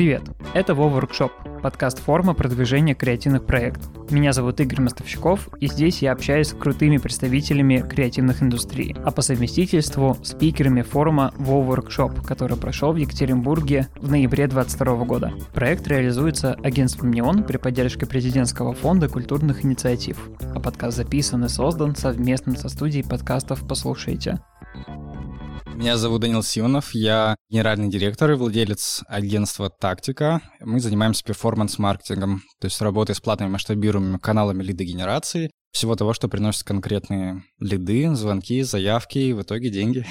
Привет! Это Вова Workshop, подкаст форма продвижения креативных проектов. Меня зовут Игорь Мостовщиков, и здесь я общаюсь с крутыми представителями креативных индустрий, а по совместительству спикерами форума Вова Workshop, который прошел в Екатеринбурге в ноябре 2022 года. Проект реализуется агентством «Неон» при поддержке президентского фонда культурных инициатив, а подкаст записан и создан совместно со студией подкастов «Послушайте». Меня зовут Данил Симонов, я генеральный директор и владелец агентства «Тактика». Мы занимаемся перформанс-маркетингом, то есть работой с платными масштабируемыми каналами лидогенерации, всего того, что приносит конкретные лиды, звонки, заявки и в итоге деньги.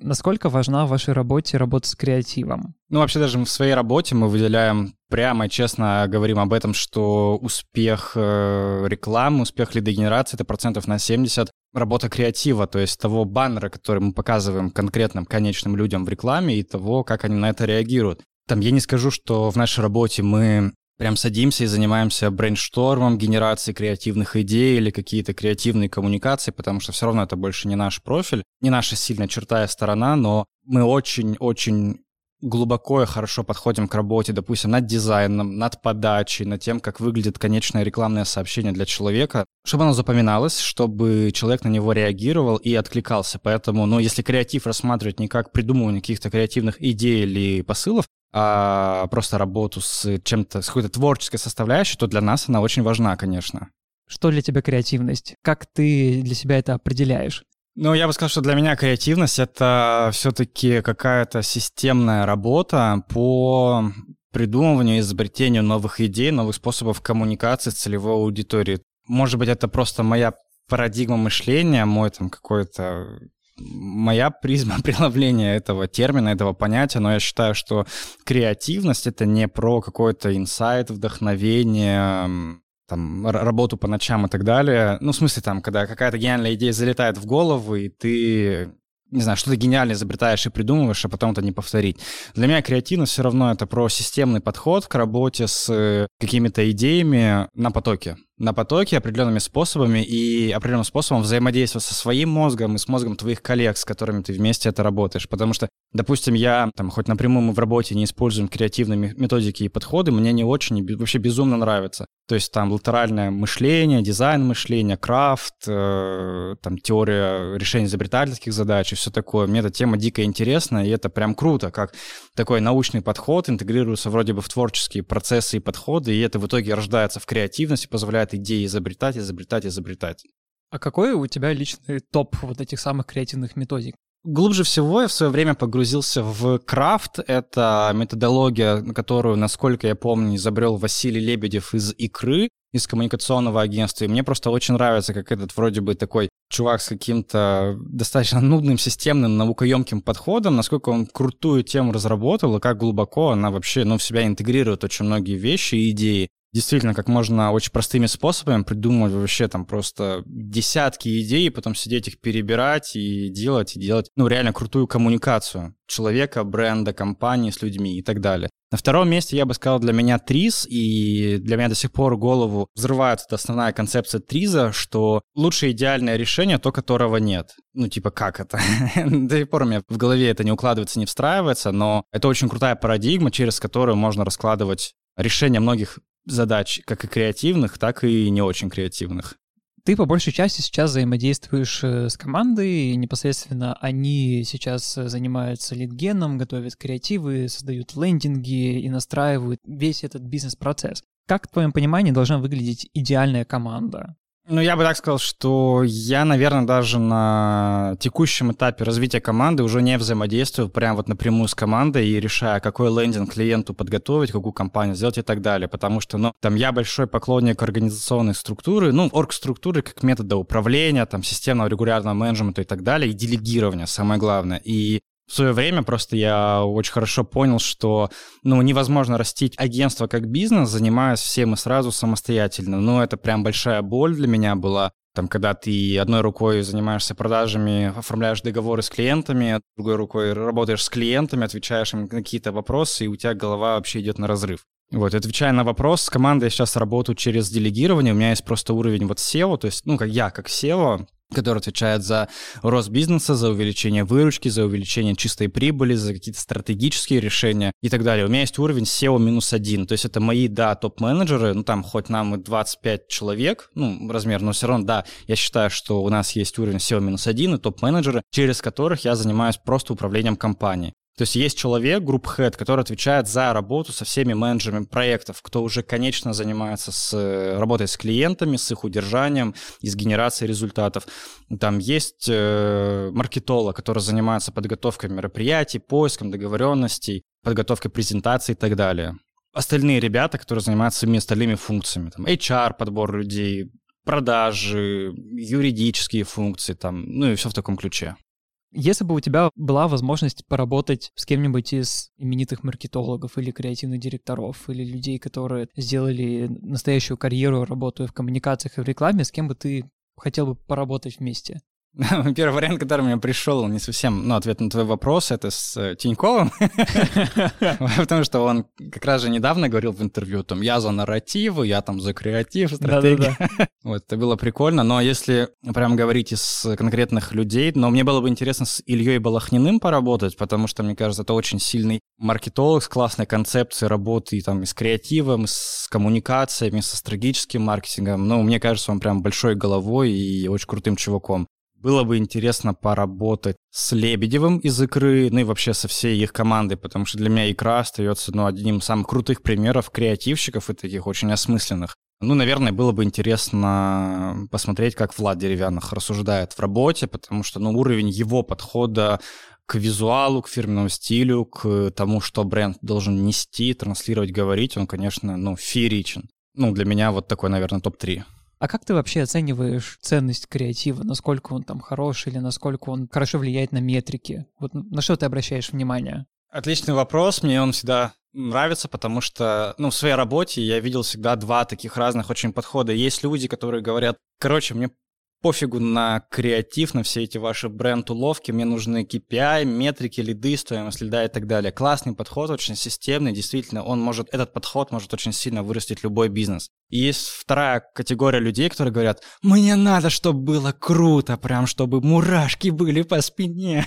Насколько важна в вашей работе работа с креативом? Ну, вообще даже в своей работе мы выделяем прямо и честно говорим об этом, что успех э, рекламы, успех лидогенерации — это процентов на 70 работа креатива, то есть того баннера, который мы показываем конкретным конечным людям в рекламе и того, как они на это реагируют. Там я не скажу, что в нашей работе мы прям садимся и занимаемся брейнштормом, генерацией креативных идей или какие-то креативные коммуникации, потому что все равно это больше не наш профиль, не наша сильная черта и сторона, но мы очень-очень глубоко и хорошо подходим к работе, допустим, над дизайном, над подачей, над тем, как выглядит конечное рекламное сообщение для человека, чтобы оно запоминалось, чтобы человек на него реагировал и откликался. Поэтому, ну, если креатив рассматривать не как придумывание каких-то креативных идей или посылов, а просто работу с чем-то, с какой-то творческой составляющей, то для нас она очень важна, конечно. Что для тебя креативность? Как ты для себя это определяешь? Ну, я бы сказал, что для меня креативность — это все-таки какая-то системная работа по придумыванию изобретению новых идей, новых способов коммуникации с целевой аудиторией. Может быть, это просто моя парадигма мышления, мой там какой-то моя призма преломления этого термина, этого понятия, но я считаю, что креативность — это не про какой-то инсайт, вдохновение, там, работу по ночам и так далее. Ну, в смысле, там, когда какая-то гениальная идея залетает в голову, и ты не знаю, что-то гениальное изобретаешь и придумываешь, а потом это не повторить. Для меня креативность все равно это про системный подход к работе с какими-то идеями на потоке на потоке определенными способами и определенным способом взаимодействовать со своим мозгом и с мозгом твоих коллег, с которыми ты вместе это работаешь. Потому что, допустим, я, там, хоть напрямую мы в работе не используем креативные методики и подходы, мне не очень, вообще безумно нравится. То есть там латеральное мышление, дизайн мышления, крафт, э, там теория решения изобретательских задач и все такое. Мне эта тема дико интересна, и это прям круто, как такой научный подход интегрируется вроде бы в творческие процессы и подходы, и это в итоге рождается в креативности, позволяет позволяет идеи изобретать, изобретать, изобретать. А какой у тебя личный топ вот этих самых креативных методик? Глубже всего я в свое время погрузился в крафт. Это методология, которую, насколько я помню, изобрел Василий Лебедев из «Икры», из коммуникационного агентства. И мне просто очень нравится, как этот вроде бы такой чувак с каким-то достаточно нудным, системным, наукоемким подходом, насколько он крутую тему разработал и как глубоко она вообще ну, в себя интегрирует очень многие вещи и идеи действительно, как можно очень простыми способами придумывать вообще там просто десятки идей, потом сидеть их перебирать и делать, и делать, ну, реально крутую коммуникацию человека, бренда, компании с людьми и так далее. На втором месте я бы сказал для меня ТРИЗ, и для меня до сих пор голову взрывает эта основная концепция ТРИЗа, что лучшее идеальное решение то, которого нет. Ну, типа, как это? до сих пор у меня в голове это не укладывается, не встраивается, но это очень крутая парадигма, через которую можно раскладывать решение многих задач, как и креативных, так и не очень креативных. Ты по большей части сейчас взаимодействуешь э, с командой, и непосредственно они сейчас занимаются лидгеном, готовят креативы, создают лендинги и настраивают весь этот бизнес-процесс. Как, в твоем понимании, должна выглядеть идеальная команда? Ну, я бы так сказал, что я, наверное, даже на текущем этапе развития команды уже не взаимодействую прям вот напрямую с командой и решая, какой лендинг клиенту подготовить, какую компанию сделать и так далее. Потому что, ну, там я большой поклонник организационной структуры, ну, орг-структуры как метода управления, там, системного регулярного менеджмента и так далее, и делегирования, самое главное. И в свое время просто я очень хорошо понял, что ну, невозможно растить агентство как бизнес, занимаясь всем и сразу самостоятельно. Ну, это прям большая боль для меня была. Там, когда ты одной рукой занимаешься продажами, оформляешь договоры с клиентами, другой рукой работаешь с клиентами, отвечаешь им на какие-то вопросы, и у тебя голова вообще идет на разрыв. Вот, отвечая на вопрос, с командой я сейчас работаю через делегирование, у меня есть просто уровень вот SEO, то есть, ну, как я, как SEO, который отвечает за рост бизнеса, за увеличение выручки, за увеличение чистой прибыли, за какие-то стратегические решения и так далее. У меня есть уровень SEO минус один, то есть это мои, да, топ-менеджеры, ну там хоть нам и 25 человек, ну, размер, но все равно, да, я считаю, что у нас есть уровень SEO минус один и топ-менеджеры, через которых я занимаюсь просто управлением компанией. То есть есть человек, групп head, который отвечает за работу со всеми менеджерами проектов, кто уже, конечно, занимается с э, работой с клиентами, с их удержанием с генерацией результатов. Там есть э, маркетолог, который занимается подготовкой мероприятий, поиском договоренностей, подготовкой презентаций и так далее. Остальные ребята, которые занимаются всеми остальными функциями, там HR, подбор людей, продажи, юридические функции, там, ну и все в таком ключе. Если бы у тебя была возможность поработать с кем-нибудь из именитых маркетологов или креативных директоров, или людей, которые сделали настоящую карьеру, работая в коммуникациях и в рекламе, с кем бы ты хотел бы поработать вместе? Первый вариант, который мне пришел, не совсем, ну, ответ на твой вопрос, это с э, Тиньковым, потому что он как раз же недавно говорил в интервью, там, я за нарративы, я там за креатив, стратегию. Вот, это было прикольно, но если прям говорить из конкретных людей, но мне было бы интересно с Ильей Балахниным поработать, потому что, мне кажется, это очень сильный маркетолог с классной концепцией работы там, и с креативом, и с коммуникациями, со стратегическим маркетингом. Ну, мне кажется, он прям большой головой и очень крутым чуваком. Было бы интересно поработать с Лебедевым из «Икры», ну и вообще со всей их командой, потому что для меня «Икра» остается ну, одним из самых крутых примеров креативщиков и таких очень осмысленных. Ну, наверное, было бы интересно посмотреть, как Влад Деревянных рассуждает в работе, потому что ну, уровень его подхода к визуалу, к фирменному стилю, к тому, что бренд должен нести, транслировать, говорить, он, конечно, ну, фееричен. Ну, для меня вот такой, наверное, топ-3. А как ты вообще оцениваешь ценность креатива? Насколько он там хороший или насколько он хорошо влияет на метрики? Вот на что ты обращаешь внимание? Отличный вопрос. Мне он всегда нравится, потому что, ну, в своей работе я видел всегда два таких разных очень подхода. Есть люди, которые говорят, короче, мне пофигу на креатив, на все эти ваши бренд-уловки, мне нужны KPI, метрики, лиды, стоимость лида и так далее. Классный подход, очень системный, действительно, он может, этот подход может очень сильно вырастить любой бизнес. И есть вторая категория людей, которые говорят, мне надо, чтобы было круто, прям чтобы мурашки были по спине.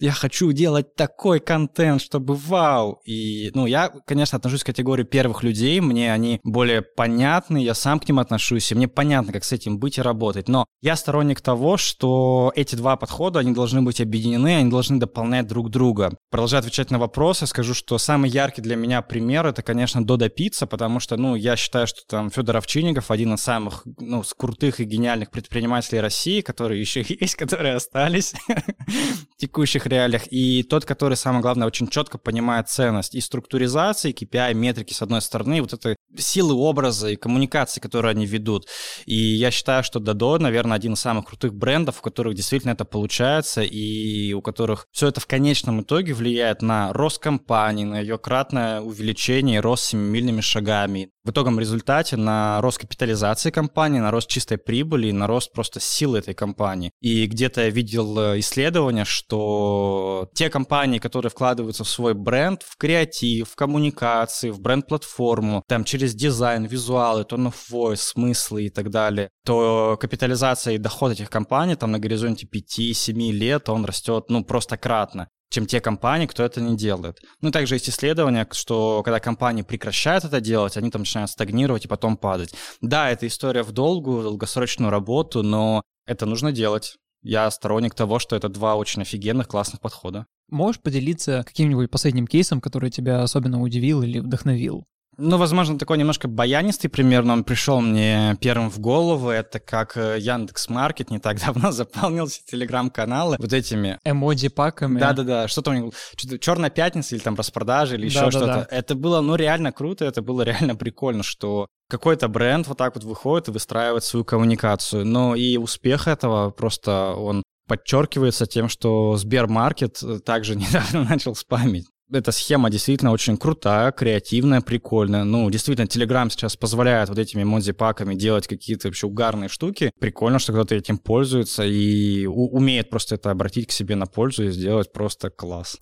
Я хочу делать такой контент, чтобы вау. И, ну, я, конечно, отношусь к категории первых людей, мне они более понятны, я сам к ним отношусь, и мне понятно, как с этим быть и работать. Но я сторонник того, что эти два подхода, они должны быть объединены, они должны дополнять друг друга. Продолжая отвечать на вопросы, скажу, что самый яркий для меня пример это, конечно, Дода Пицца, потому что, ну, я считаю, что там Федор Овчинников один из самых, ну, крутых и гениальных предпринимателей России, которые еще есть, которые остались в текущих реалиях, и тот, который, самое главное, очень четко понимает ценность и структуризации, KPI, метрики, с одной стороны, вот это силы образа и коммуникации, которые они ведут. И я считаю, что Додо, наверное, один из самых крутых брендов, у которых действительно это получается, и у которых все это в конечном итоге влияет на рост компании, на ее кратное увеличение и рост семимильными шагами. В итогом результате на рост капитализации компании, на рост чистой прибыли, на рост просто силы этой компании. И где-то я видел э, исследование, что те компании, которые вкладываются в свой бренд, в креатив, в коммуникации, в бренд-платформу, там через дизайн, визуалы, tone of voice, смыслы и так далее, то капитализация и доход этих компаний там на горизонте 5-7 лет, он растет, ну, просто кратно чем те компании, кто это не делает. Ну, также есть исследования, что когда компании прекращают это делать, они там начинают стагнировать и потом падать. Да, это история в долгую, долгосрочную работу, но это нужно делать. Я сторонник того, что это два очень офигенных, классных подхода. Можешь поделиться каким-нибудь последним кейсом, который тебя особенно удивил или вдохновил? Ну, возможно, такой немножко баянистый пример, но он пришел мне первым в голову. Это как э, Яндекс Маркет не так давно заполнился телеграм-каналы вот этими... Эмоджи-паками. Да-да-да, что-то у них... Что Черная пятница или там распродажи или еще да, что-то. Да, да. Это было, ну, реально круто, это было реально прикольно, что какой-то бренд вот так вот выходит и выстраивает свою коммуникацию. Но и успех этого просто он подчеркивается тем, что Сбермаркет э, также недавно начал спамить эта схема действительно очень крутая, креативная, прикольная. Ну, действительно, Telegram сейчас позволяет вот этими мози-паками делать какие-то вообще угарные штуки. Прикольно, что кто-то этим пользуется и умеет просто это обратить к себе на пользу и сделать просто класс.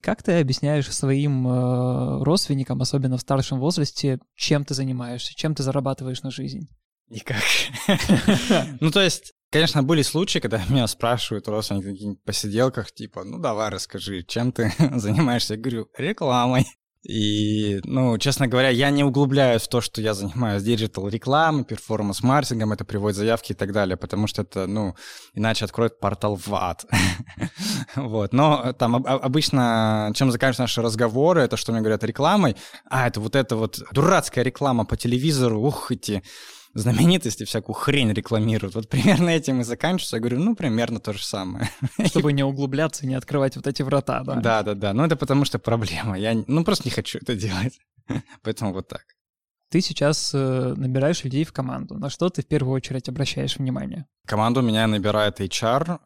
Как ты объясняешь своим э, родственникам, особенно в старшем возрасте, чем ты занимаешься, чем ты зарабатываешь на жизнь? Никак. Ну, то есть, конечно, были случаи, когда меня спрашивают родственники на каких-нибудь посиделках, типа, ну, давай расскажи, чем ты занимаешься? Я говорю, рекламой. И, ну, честно говоря, я не углубляюсь в то, что я занимаюсь digital-рекламой, performance-маркетингом, это приводит заявки и так далее, потому что это, ну, иначе откроет портал в ад. вот, но там обычно, чем заканчиваются наши разговоры, это что мне говорят рекламой, а, это вот эта вот дурацкая реклама по телевизору, ух, эти знаменитости всякую хрень рекламируют. Вот примерно этим и заканчивается. Я говорю, ну, примерно то же самое. Чтобы не углубляться и не открывать вот эти врата, да? Да, да, да. Ну, это потому что проблема. Я, ну, просто не хочу это делать. Поэтому вот так. Ты сейчас э, набираешь людей в команду. На что ты в первую очередь обращаешь внимание? Команду меня набирает HR.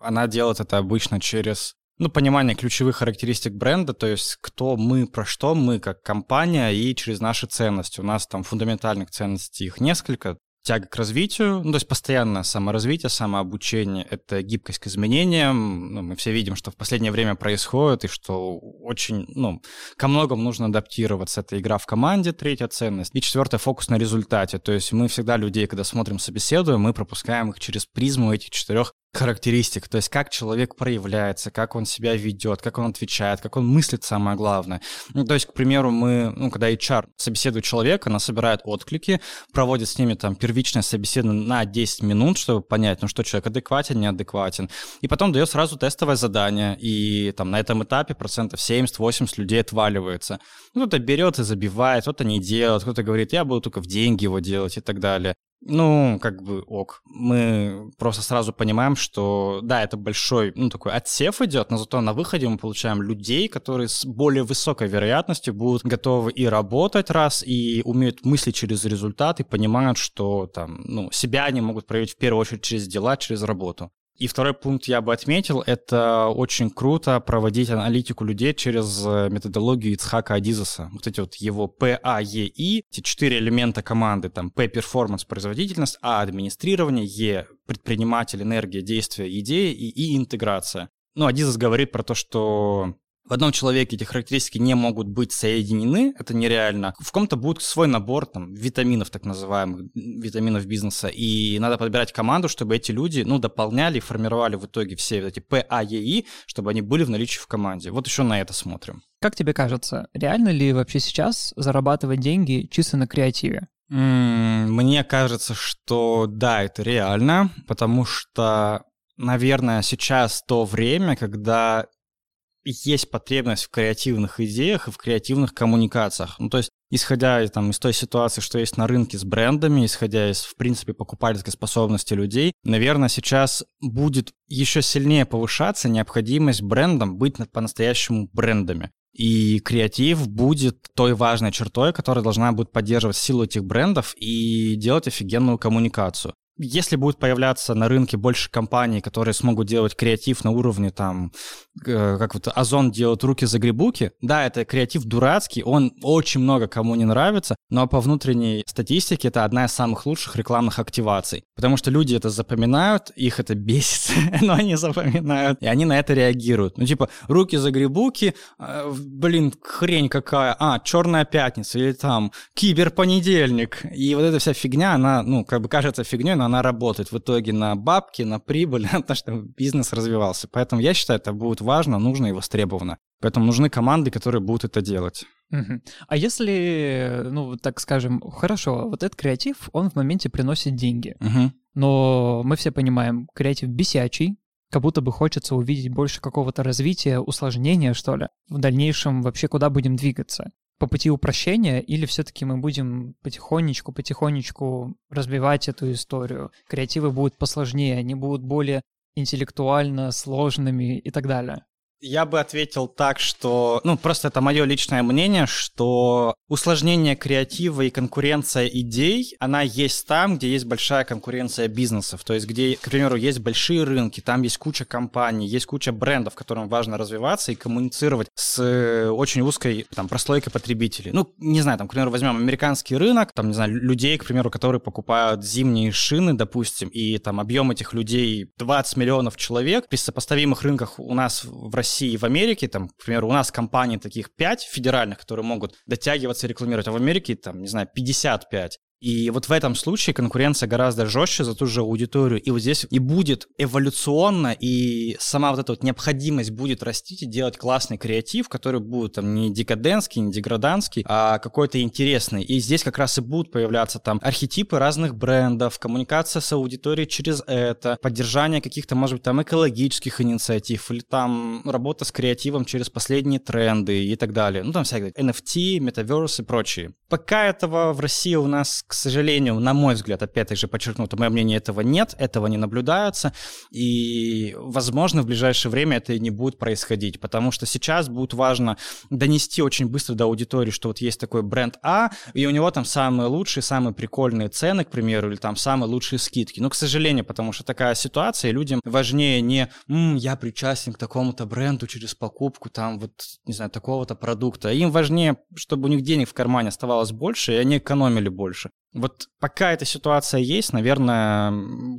Она делает это обычно через ну, понимание ключевых характеристик бренда, то есть кто мы, про что мы как компания и через наши ценности. У нас там фундаментальных ценностей их несколько, тяга к развитию, ну, то есть постоянное саморазвитие, самообучение, это гибкость к изменениям. Ну, мы все видим, что в последнее время происходит, и что очень, ну, ко многому нужно адаптироваться. Это игра в команде, третья ценность. И четвертое, фокус на результате. То есть мы всегда людей, когда смотрим, собеседуем, мы пропускаем их через призму этих четырех характеристик, то есть как человек проявляется, как он себя ведет, как он отвечает, как он мыслит, самое главное. Ну, то есть, к примеру, мы, ну, когда HR собеседует человека, она собирает отклики, проводит с ними там первичное собеседование на 10 минут, чтобы понять, ну что человек адекватен, неадекватен, и потом дает сразу тестовое задание, и там на этом этапе процентов 70-80 людей отваливается. Ну, кто-то берет и забивает, кто-то не делает, кто-то говорит, я буду только в деньги его делать и так далее. Ну, как бы ок. Мы просто сразу понимаем, что да, это большой, ну, такой отсев идет, но зато на выходе мы получаем людей, которые с более высокой вероятностью будут готовы и работать раз, и умеют мыслить через результат, и понимают, что там, ну, себя они могут проявить в первую очередь через дела, через работу. И второй пункт я бы отметил, это очень круто проводить аналитику людей через э, методологию Ицхака Адизаса. Вот эти вот его PAEI, эти четыре элемента команды, там P – перформанс, производительность, А – администрирование, Е – предприниматель, энергия, действие, идеи и И – интеграция. Ну, Адизас говорит про то, что в одном человеке эти характеристики не могут быть соединены, это нереально. В ком-то будет свой набор там, витаминов, так называемых, витаминов бизнеса, и надо подбирать команду, чтобы эти люди, ну, дополняли и формировали в итоге все эти ПАЕИ, чтобы они были в наличии в команде. Вот еще на это смотрим. Как тебе кажется, реально ли вообще сейчас зарабатывать деньги чисто на креативе? Мне кажется, что да, это реально, потому что наверное, сейчас то время, когда есть потребность в креативных идеях и в креативных коммуникациях. Ну, то есть, исходя там, из той ситуации, что есть на рынке с брендами, исходя из, в принципе, покупательской способности людей, наверное, сейчас будет еще сильнее повышаться необходимость брендам быть по-настоящему брендами. И креатив будет той важной чертой, которая должна будет поддерживать силу этих брендов и делать офигенную коммуникацию если будет появляться на рынке больше компаний, которые смогут делать креатив на уровне там, э, как вот Озон делает руки-загребуки, да, это креатив дурацкий, он очень много кому не нравится, но по внутренней статистике это одна из самых лучших рекламных активаций, потому что люди это запоминают, их это бесит, но они запоминают, и они на это реагируют. Ну, типа, руки-загребуки, э, блин, хрень какая, а, черная пятница, или там киберпонедельник, и вот эта вся фигня, она, ну, как бы кажется фигней, но она работает в итоге на бабки, на прибыль, на то, чтобы бизнес развивался. Поэтому я считаю, это будет важно, нужно и востребовано. Поэтому нужны команды, которые будут это делать. Угу. А если, ну, так скажем, хорошо, вот этот креатив, он в моменте приносит деньги. Угу. Но мы все понимаем, креатив бесячий, как будто бы хочется увидеть больше какого-то развития, усложнения, что ли. В дальнейшем вообще куда будем двигаться по пути упрощения, или все-таки мы будем потихонечку, потихонечку разбивать эту историю? Креативы будут посложнее, они будут более интеллектуально сложными и так далее. Я бы ответил так, что, ну, просто это мое личное мнение, что усложнение креатива и конкуренция идей, она есть там, где есть большая конкуренция бизнесов, то есть где, к примеру, есть большие рынки, там есть куча компаний, есть куча брендов, которым важно развиваться и коммуницировать с очень узкой, там, прослойкой потребителей. Ну, не знаю, там, к примеру, возьмем американский рынок, там, не знаю, людей, к примеру, которые покупают зимние шины, допустим, и там объем этих людей 20 миллионов человек, при сопоставимых рынках у нас в России России и в Америке, там, к примеру, у нас компаний таких 5 федеральных, которые могут дотягиваться и рекламировать, а в Америке, там, не знаю, 55. И вот в этом случае конкуренция гораздо жестче за ту же аудиторию. И вот здесь и будет эволюционно, и сама вот эта вот необходимость будет расти и делать классный креатив, который будет там не декаденский, не деграданский, а какой-то интересный. И здесь как раз и будут появляться там архетипы разных брендов, коммуникация с аудиторией через это, поддержание каких-то, может быть, там экологических инициатив, или там работа с креативом через последние тренды и так далее. Ну, там всякие NFT, Metaverse и прочие. Пока этого в России у нас к сожалению, на мой взгляд, опять же подчеркну, мое мнение, этого нет, этого не наблюдается, и, возможно, в ближайшее время это и не будет происходить, потому что сейчас будет важно донести очень быстро до аудитории, что вот есть такой бренд А, и у него там самые лучшие, самые прикольные цены, к примеру, или там самые лучшие скидки. Но, к сожалению, потому что такая ситуация, людям важнее не «М, «я причастен к такому-то бренду через покупку там вот, не знаю, такого-то продукта», им важнее, чтобы у них денег в кармане оставалось больше, и они экономили больше. Вот пока эта ситуация есть, наверное,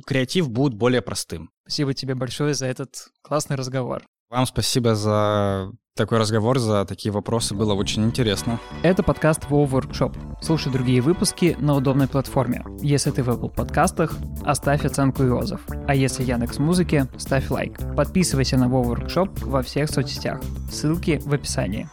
креатив будет более простым. Спасибо тебе большое за этот классный разговор. Вам спасибо за такой разговор, за такие вопросы. Было очень интересно. Это подкаст Wow Workshop. Слушай другие выпуски на удобной платформе. Если ты в Apple подкастах, оставь оценку и отзыв. А если Яндекс Музыки, ставь лайк. Подписывайся на Wow Workshop во всех соцсетях. Ссылки в описании.